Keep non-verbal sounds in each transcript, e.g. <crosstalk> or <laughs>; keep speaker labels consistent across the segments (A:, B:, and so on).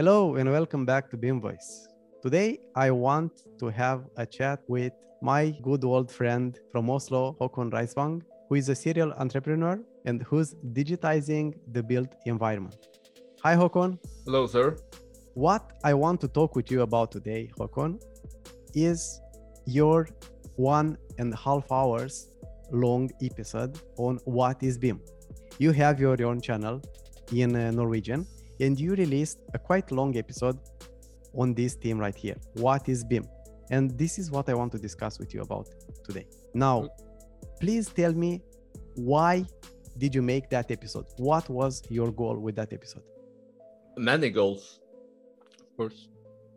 A: Hello and welcome back to BIM Voice. Today I want to have a chat with my good old friend from Oslo, Håkon Reisvang, who is a serial entrepreneur and who's digitizing the built environment. Hi, Håkon.
B: Hello, sir.
A: What I want to talk with you about today, Håkon, is your one and a half hours long episode on what is BIM. You have your own channel in uh, Norwegian and you released a quite long episode on this theme right here. What is BIM? And this is what I want to discuss with you about today. Now, mm. please tell me why did you make that episode? What was your goal with that episode?
B: Many goals, of course.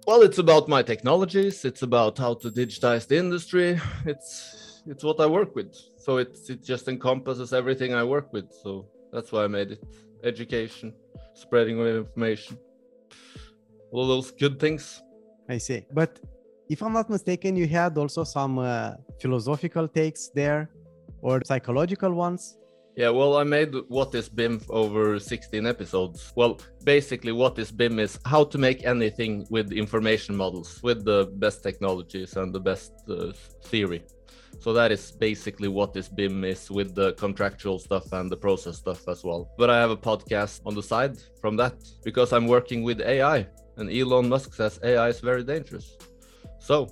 B: Well, it's about my technologies. It's about how to digitize the industry. It's it's what I work with. So it it just encompasses everything I work with. So that's why I made it. Education, spreading of information, all those good things.
A: I see. But if I'm not mistaken, you had also some uh, philosophical takes there or psychological ones.
B: Yeah, well, I made What is BIM over 16 episodes. Well, basically, What is BIM is how to make anything with information models, with the best technologies and the best uh, theory. So that is basically what this BIM is with the contractual stuff and the process stuff as well. But I have a podcast on the side from that because I'm working with AI and Elon Musk says AI is very dangerous. So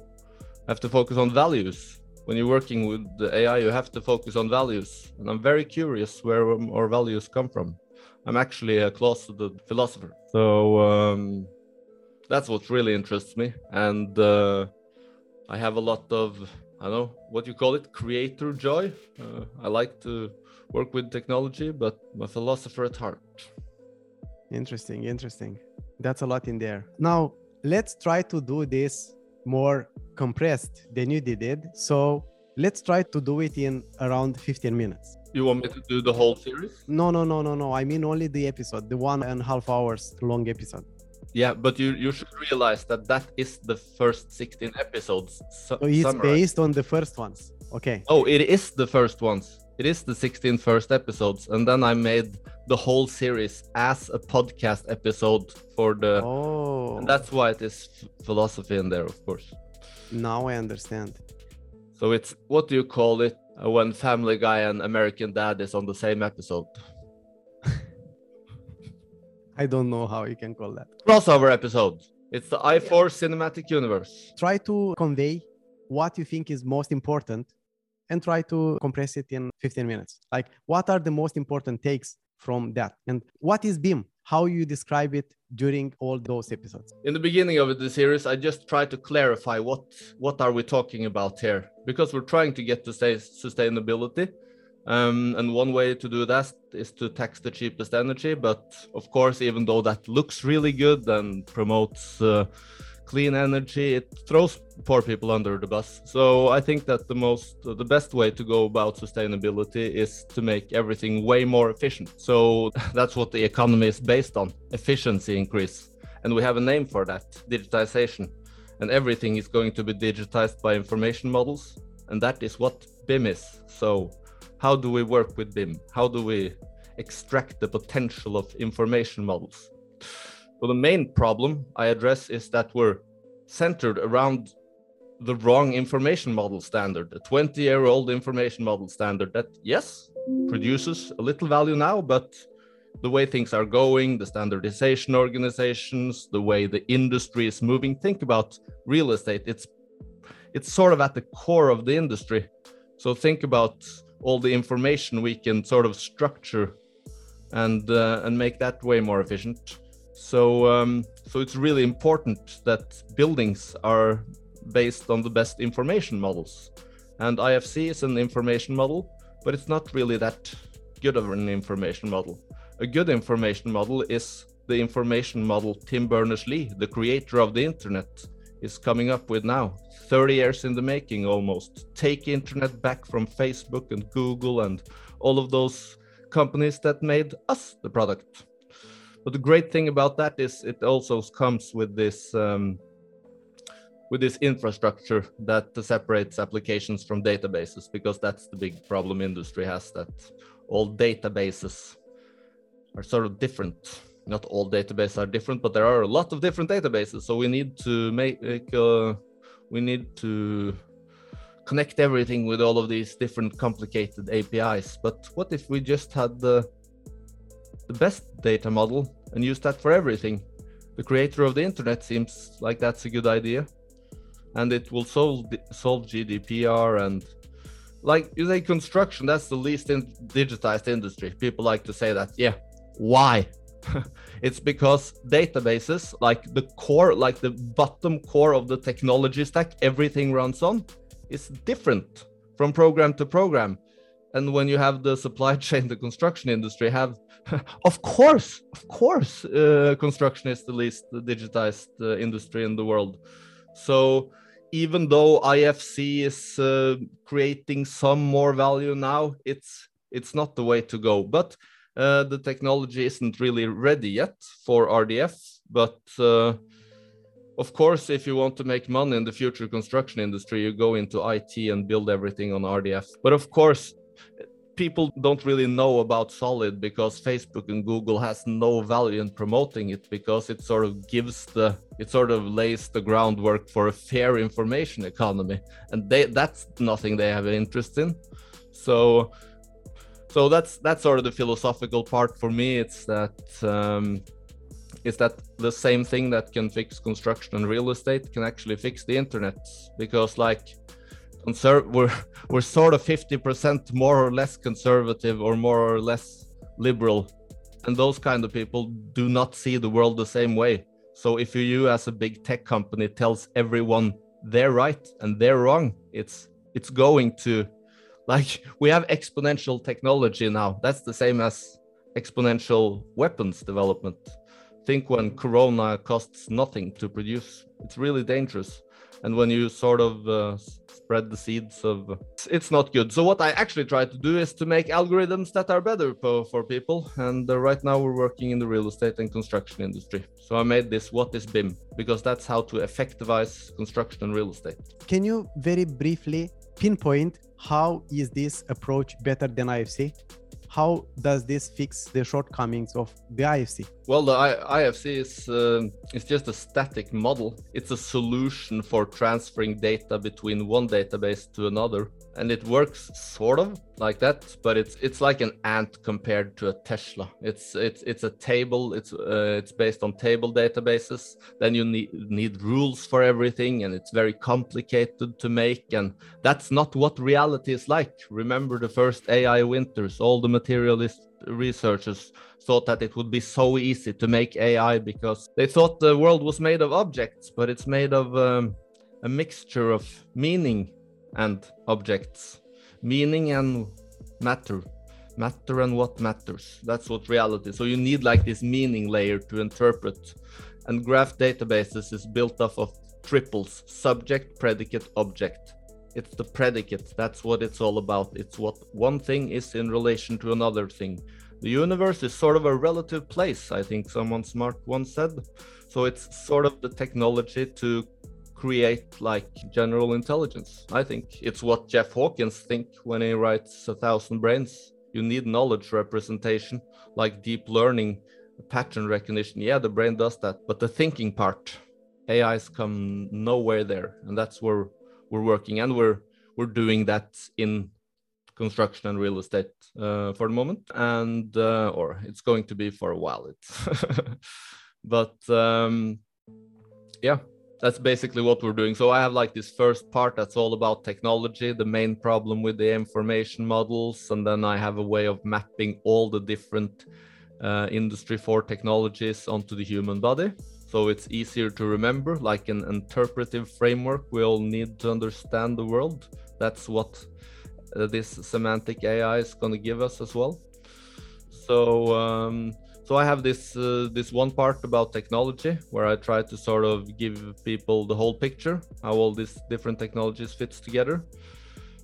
B: I have to focus on values. When you're working with the AI, you have to focus on values. And I'm very curious where our values come from. I'm actually a closeted philosopher. So um, that's what really interests me. And uh, I have a lot of, I don't know, what you call it, creator joy. Uh, I like to work with technology, but I'm a philosopher at heart.
A: Interesting, interesting. That's a lot in there. Now, let's try to do this more compressed than you did it. So let's try to do it in around 15 minutes.
B: You want me to do the whole series?
A: No, no, no, no, no. I mean only the episode, the one and a half hours long episode.
B: Yeah, but you you should realize that that is the first 16 episodes.
A: So, so it's summarized. based on the first ones. Okay.
B: Oh, it is the first ones. It is the 16 first episodes, and then I made the whole series as a podcast episode for the.
A: Oh.
B: And that's why it is philosophy in there, of course.
A: Now I understand.
B: So it's what do you call it uh, when Family Guy and American Dad is on the same episode?
A: I don't know how you can call that.
B: Crossover episode. It's the I4 yeah. cinematic universe.
A: Try to convey what you think is most important and try to compress it in 15 minutes. Like, what are the most important takes from that? And what is BIM? How you describe it during all those episodes?
B: In the beginning of the series, I just try to clarify what what are we talking about here because we're trying to get to say sustainability. Um, and one way to do that is to tax the cheapest energy. But of course, even though that looks really good and promotes uh, clean energy, it throws poor people under the bus. So I think that the most, the best way to go about sustainability is to make everything way more efficient. So <laughs> that's what the economy is based on: efficiency increase, and we have a name for that: digitization. And everything is going to be digitized by information models, and that is what BIM is. So how do we work with BIM? How do we extract the potential of information models? So the main problem I address is that we're centered around the wrong information model standard, a 20 year old information model standard that, yes, produces a little value now, but the way things are going, the standardization organizations, the way the industry is moving, think about real estate. It's it's sort of at the core of the industry. So think about all the information we can sort of structure and uh, and make that way more efficient. So um, so it's really important that buildings are based on the best information models. And IFC is an information model, but it's not really that good of an information model. A good information model is the information model Tim Berners-Lee, the creator of the internet, is coming up with now. 30 years in the making almost. Take internet back from Facebook and Google and all of those companies that made us the product. But the great thing about that is it also comes with this um, with this infrastructure that separates applications from databases because that's the big problem industry has that all databases are sort of different not all databases are different, but there are a lot of different databases. So we need to make, uh, we need to connect everything with all of these different complicated APIs. But what if we just had the the best data model and use that for everything? The creator of the internet seems like that's a good idea, and it will solve solve GDPR and like you say construction. That's the least in digitized industry. People like to say that. Yeah, why? <laughs> it's because databases, like the core, like the bottom core of the technology stack, everything runs on, is different from program to program. And when you have the supply <laughs> chain, the construction industry have, <laughs> of course, of course, uh, construction is the least digitized uh, industry in the world. So even though IFC is uh, creating some more value now, it's it's not the way to go. But uh, the technology isn't really ready yet for RDF, but uh, of course, if you want to make money in the future construction industry, you go into IT and build everything on RDF. But of course, people don't really know about Solid because Facebook and Google has no value in promoting it because it sort of gives the it sort of lays the groundwork for a fair information economy, and they that's nothing they have an interest in. So so that's that's sort of the philosophical part for me. It's that um, is that the same thing that can fix construction and real estate can actually fix the internet. Because like conserv- we're we're sort of 50% more or less conservative or more or less liberal. And those kind of people do not see the world the same way. So if you as a big tech company tells everyone they're right and they're wrong it's it's going to like we have exponential technology now. That's the same as exponential weapons development. Think when Corona costs nothing to produce, it's really dangerous. And when you sort of uh, spread the seeds of it's not good. So what I actually try to do is to make algorithms that are better for, for people. And uh, right now we're working in the real estate and construction industry. So I made this what is BIM because that's how to effectivize construction and real estate.
A: Can you very briefly pinpoint how is this approach better than IFC? How does this fix the shortcomings of the IFC?
B: Well, the I IFC is uh, it's just a static model. It's a solution for transferring data between one database to another and it works sort of like that but it's it's like an ant compared to a tesla. It's it's it's a table it's uh, it's based on table databases. Then you need need rules for everything and it's very complicated to make and that's not what reality is like. Remember the first ai winters all the materialist researchers thought that it would be so easy to make ai because they thought the world was made of objects but it's made of um, a mixture of meaning and objects, meaning and matter, matter and what matters. That's what reality. So you need like this meaning layer to interpret. And graph databases is built off of triples: subject, predicate, object. It's the predicate. That's what it's all about. It's what one thing is in relation to another thing. The universe is sort of a relative place, I think someone smart once said. So it's sort of the technology to create like general intelligence. I think it's what Jeff Hawkins think when he writes A Thousand Brains. You need knowledge representation, like deep learning, pattern recognition. Yeah, the brain does that, but the thinking part, AIs come nowhere there, and that's where we're working, and we're we're doing that in construction and real estate uh, for the moment, and uh, or it's going to be for a while. It's <laughs> but um, yeah, that's basically what we're doing. So I have like this first part that's all about technology, the main problem with the information models, and then I have a way of mapping all the different uh, industry 4 technologies onto the human body. So it's easier to remember, like an interpretive framework. We all need to understand the world. That's what uh, this semantic AI is going to give us as well. So um, so I have this uh, this one part about technology where I try to sort of give people the whole picture, how all these different technologies fits together.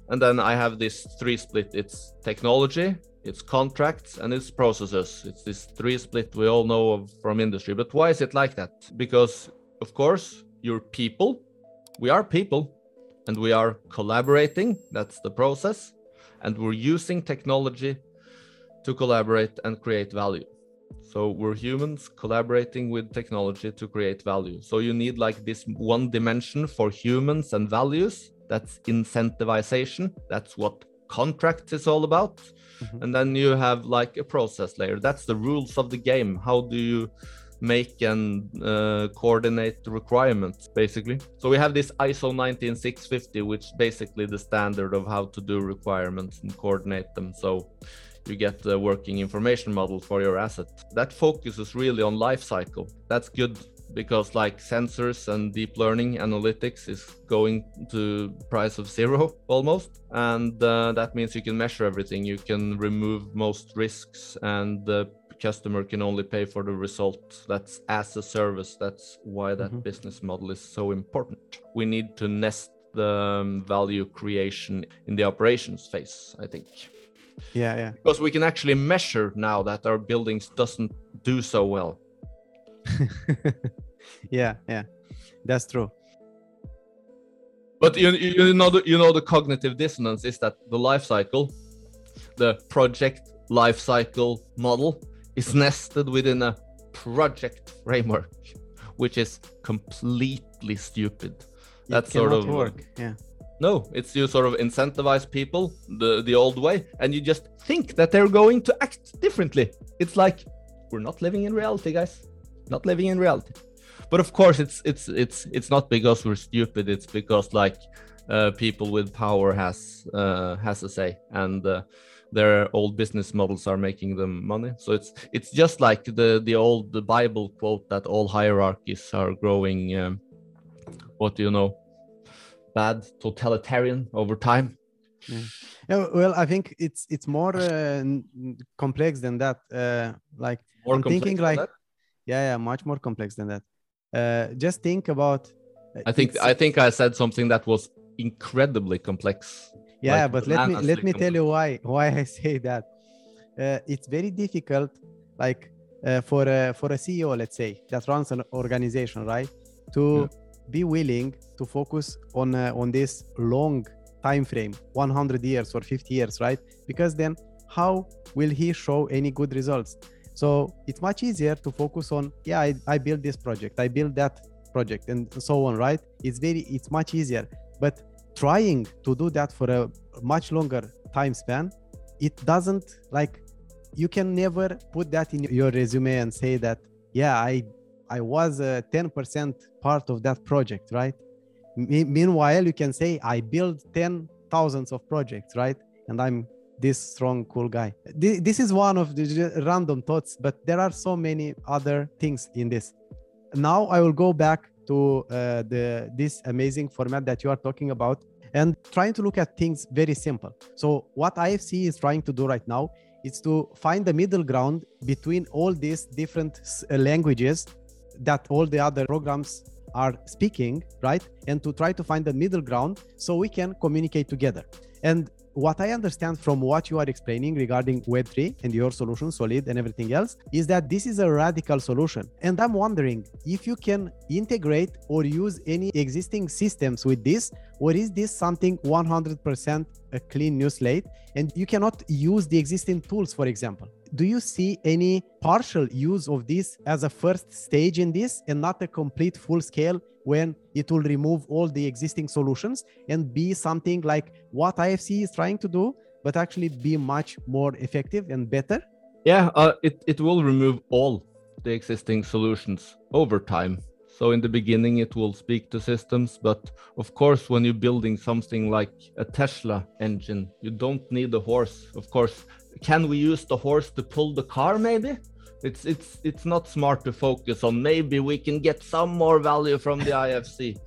B: And then I have this three split. It's technology, it's contracts, and it's processes. It's this three split we all know of from industry. But why is it like that? Because of course you're people. We are people, and we are collaborating. That's the process, and we're using technology to collaborate and create value. So we're humans collaborating with technology to create value. So you need like this one dimension for humans and values. That's incentivization. That's what contracts is all about. Mm-hmm. And then you have like a process layer. That's the rules of the game. How do you make and uh, coordinate the requirements basically so we have this iso 19650 which basically the standard of how to do requirements and coordinate them so you get the working information model for your asset. That focuses really on life cycle. That's good because like sensors and deep learning analytics is going to price of zero <laughs> almost and uh, that means you can measure everything you can remove most risks and the customer can only pay for the result that's as a service that's why that mm-hmm. business model is so important we need to nest the um, value creation in the operations phase i think
A: yeah yeah.
B: Because we can actually measure now that our buildings doesn't do so well. <laughs>
A: Yeah yeah. That's true.
B: But you, you know the, you know the cognitive dissonance is that the life cycle the project life cycle model is nested within a project framework which is completely stupid.
A: That's sort of work yeah
B: no, it's you sort of incentivize people the the old way, and you just think that they're going to act differently. It's like we're not living in reality, guys. Not living in reality. But of course, it's it's it's it's not because we're stupid. It's because like uh, people with power has uh, has a say, and uh, their old business models are making them money. So it's it's just like the the old the Bible quote that all hierarchies are growing. Um, what do you know? Bad totalitarian over time.
A: Yeah. yeah well i think it's it's more uh, complex than that. Uh, like more i'm thinking like that? yeah yeah much more complex than that. Uh, just think about
B: uh, i think i think i said something that was incredibly complex.
A: Yeah like but let me let me tell you why why i <laughs> say that. Uh, it's very difficult like uh, for a for a ceo let's say that runs an organization right to yeah be willing to focus on uh, on this long time frame 100 years or 50 years right? Because then how will he show any good results? So it's much easier to focus on yeah i, I built this project i built that project and so on right? It's very it's much easier. But trying to do that for a much longer time span it doesn't like you can never put that in your resume and say that yeah i I was a 10% part of that project, right? Meanwhile, you can say I built 10 thousands of projects, right? And I'm this strong, cool guy. This is one of the random thoughts, but there are so many other things in this. Now I will go back to uh, the this amazing format that you are talking about and trying to look at things very simple. So what IFC is trying to do right now is to find the middle ground between all these different uh, languages that all the other programs are speaking, right? And to try to find the middle ground so we can communicate together. And what I understand from what you are explaining regarding Web3 and your solution, Solid, and everything else, is that this is a radical solution. And I'm wondering if you can integrate or use any existing systems with this, or is this something 100% a clean new slate and you cannot use the existing tools, for example? Do you see any partial use of this as a first stage in this and not a complete full scale when it will remove all the existing solutions and be something like what IFC is trying to do, but actually be much more effective and better?
B: Yeah, uh, it, it will remove all the existing solutions over time. So in the beginning, it will speak to systems, but of course, when you're building something like a Tesla engine, you don't need a horse. Of course, can we use the horse to pull the car maybe? It's it's it's not smart to focus on. Maybe we can get some more value from the ifc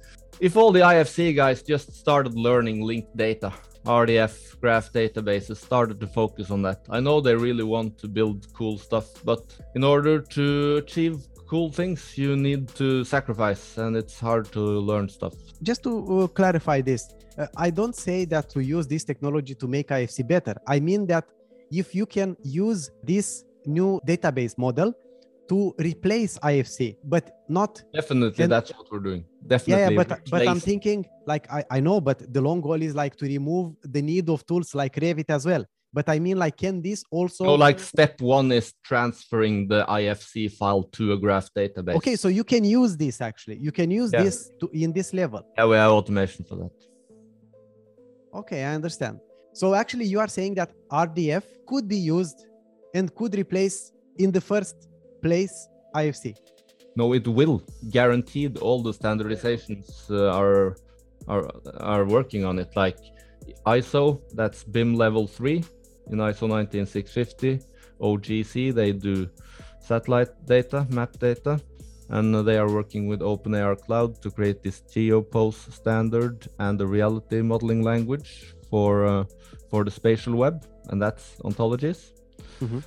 B: if all the ifc guys just started learning linked data rdf graph databases started to focus on that i know they really want to build cool stuff but in order to achieve cool things you need to sacrifice and it's hard to learn stuff
A: just to uh, clarify this uh, i don't say that to use this technology to make ifc better i mean that if you can use this new database model to replace IFC, but not
B: definitely that's what we're doing. Definitely,
A: yeah, yeah but replace. but I'm thinking like I, I know, but the long goal is like to remove the need of tools like Revit as well, but I mean, like, can this also?
B: So, like, step one is transferring the IFC file to a graph database.
A: Okay, so you can use this actually. You can use
B: Yeah.
A: this to, in this level.
B: Yeah, we have automation for that.
A: Okay, I understand. So actually, you are saying that RDF could be used and could replace in the first place IFC.
B: No, it will. Guaranteed, all the standardizations uh, are are are working on it. Like ISO, that's BIM level three in ISO 19650. OGC, they do satellite data, map data, and they are working with OpenAR Cloud to create this GeoPose standard and the reality modeling language for uh, for the spatial web, and that's ontologies.
A: Mhm.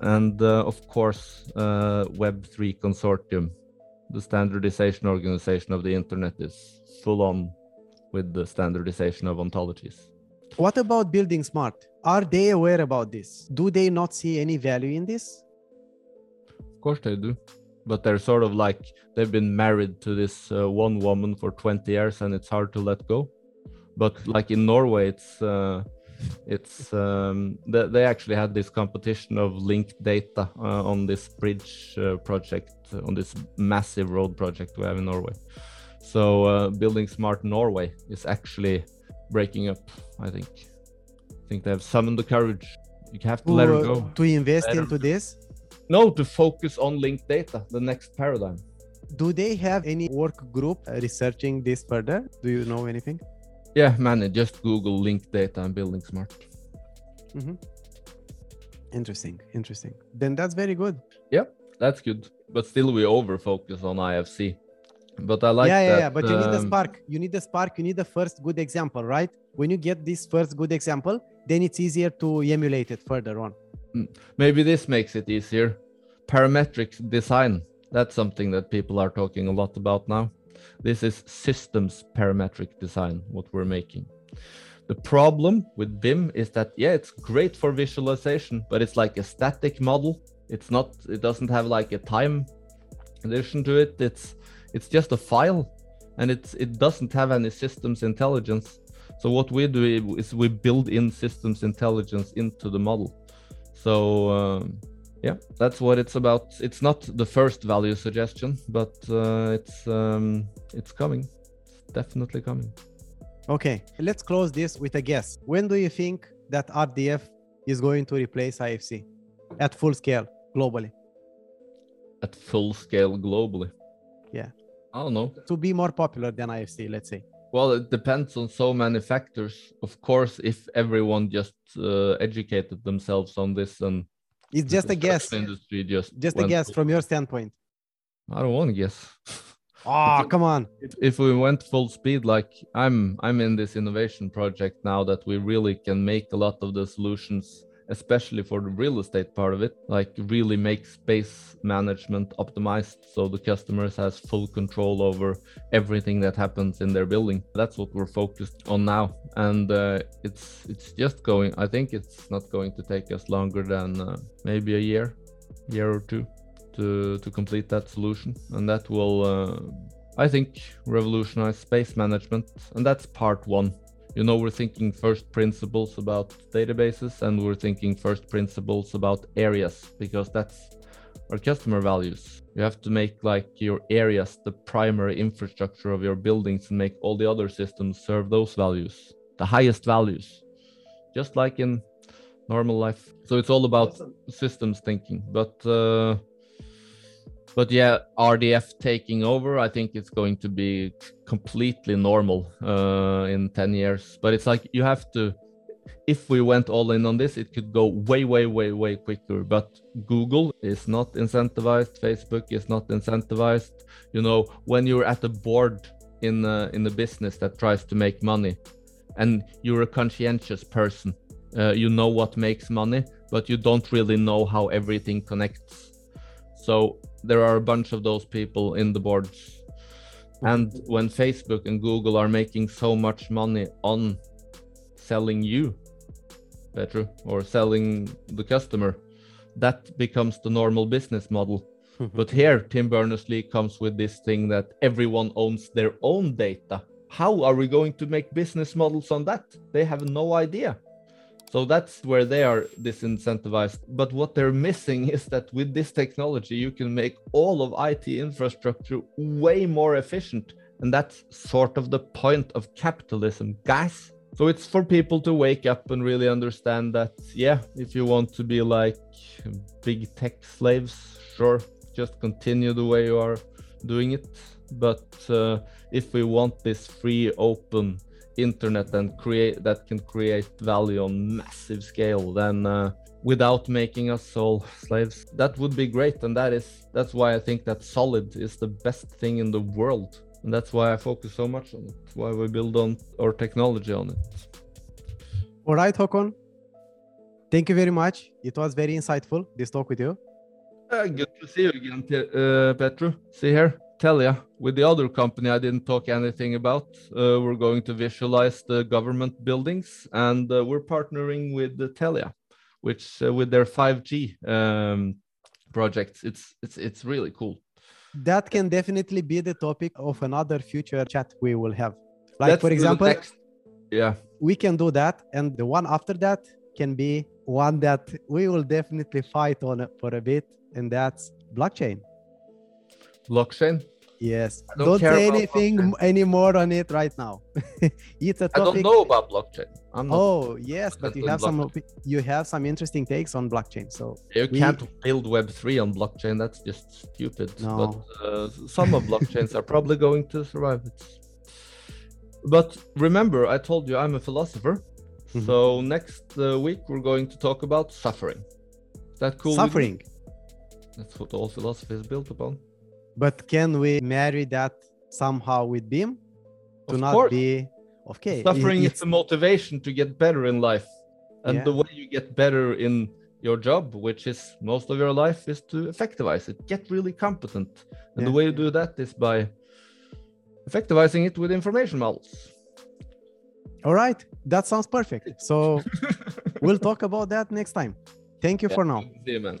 B: And uh, of course, uh, Web3 Consortium, the standardization organization of the internet, is full on with the standardization of ontologies.
A: What about building smart? Are they aware about this? Do they not see any value in this?
B: Of course, they do. But they're sort of like they've been married to this uh, one woman for 20 years and it's hard to let go. But like in Norway, it's uh, it's um, they, they actually had this competition of linked data uh, on this bridge uh, project on this massive road project we have in Norway. So uh, building smart Norway is actually breaking up. I think. I think they have summoned the courage. You have to let her go.
A: To invest
B: Let her
A: into this?
B: No, to focus on linked data, the next paradigm.
A: Do they have any work group researching this further? Do you know anything?
B: Yeah, man, just Google linked data and building smart.
A: Mhm. Interesting, interesting. Then that's very good.
B: Yeah, that's good. But still, we over focus on IFC. But I like
A: yeah, yeah,
B: that.
A: yeah. But you need the
B: um,
A: spark. You need the spark. You need the first good example, right? When you get this first good example, then it's easier to emulate it further on.
B: Maybe this makes it easier. Parametric design. That's something that people are talking a lot about now. This is systems parametric design, what we're making. The problem with BIM is that, yeah, it's great for visualization, but it's like a static model. It's not, it doesn't have like a time addition to it. It's, it's just a file and it's, it doesn't have any systems intelligence. So what we do is we build in systems intelligence into the model. So um, yeah, that's what it's about. It's not the first value suggestion, but uh, it's um, it's coming. It's definitely coming.
A: Okay, let's close this with a guess. When do you think that RDF is going to replace IFC at full scale globally?
B: At full scale globally.
A: Yeah.
B: I don't know.
A: To be more popular than IFC, let's say.
B: Well, it depends on so many factors. Of course, if everyone just uh, educated themselves on this and
A: It's just a guess.
B: Industry just
A: Just a guess
B: full-
A: from your standpoint.
B: I don't want to guess. <laughs>
A: Oh, come on.
B: if, if we went full speed like i'm i'm in this innovation project now that we really can make a lot of the solutions especially for the real estate part of it like really make space management optimized so the customers has full control over everything that happens in their building. That's what we're focused on now. And uh, it's it's just going i think it's not going to take us longer than uh, maybe a year year or two to to complete that solution. And that will uh, i think revolutionize space management. And that's part one you know we're thinking first principles about databases and we're thinking first principles about areas because that's our customer values. You have to make like your areas the primary infrastructure of your buildings and make all the other systems serve those values the highest values just like in normal life. So it's all about systems thinking. But uh but yeah rdf taking over i think it's going to be completely normal uh in 10 years. But it's like you have to if we went all in on this it could go way way way way quicker. But google is not incentivized facebook is not incentivized. You know when you're at a board in a, in a business that tries to make money and you're a conscientious person uh, you know what makes money but you don't really know how everything connects. So there are a bunch of those people in the boards. And when facebook and google are making so much money on selling you Petru, or selling the customer that becomes the normal business model. <laughs> But here tim berners-lee comes with this thing that everyone owns their own data. How are we going to make business models on that? They have no idea So that's where they are disincentivized. But what they're missing is that with this technology, you can make all of IT infrastructure way more efficient. And that's sort of the point of capitalism, guys. So it's for people to wake up and really understand that, yeah, if you want to be like big tech slaves, sure, just continue the way you are doing it. But uh, if we want this free, open, internet and create that can create value on massive scale then uh, without making us all slaves. That would be great and that is that's why i think that solid is the best thing in the world. And that's why i focus so much on it. Why we build on our technology on it.
A: All right Håkon. Thank you very much. It was very insightful this talk with you.
B: Uh, good to see you again uh, petru. See here Telia, with the other company I didn't talk anything about, uh, we're going to visualize the government buildings, and uh, we're partnering with the Telia, which uh, with their 5G um, projects, it's it's it's really cool.
A: That can definitely be the topic of another future chat we will have. Like Let's for example, next...
B: yeah,
A: we can do that, and the one after that can be one that we will definitely fight on for a bit, and that's blockchain
B: blockchain
A: yes. Don't, don't say anything anymore on it right now. <laughs> It's a topic
B: i don't know about blockchain.
A: Oh yes but you have some you have some interesting takes on blockchain so
B: you we... can't build web 3 on blockchain that's just stupid no. but uh, some of blockchains are probably going to survive. It but remember i told you i'm a philosopher. Mm-hmm. so next uh, week we're going to talk about suffering. Is that cool
A: suffering?
B: That's what all philosophy is built upon
A: but can we marry that somehow with BIM to of not course. be okay?
B: Suffering is a motivation to get better in life, and yeah. the way you get better in your job, which is most of your life, is to effectivize it, get really competent, and yeah. the way you do that is by effectivizing it with information models.
A: All right, that sounds perfect. So <laughs> we'll talk about that next time. Thank you yeah, for now.
B: See you, man.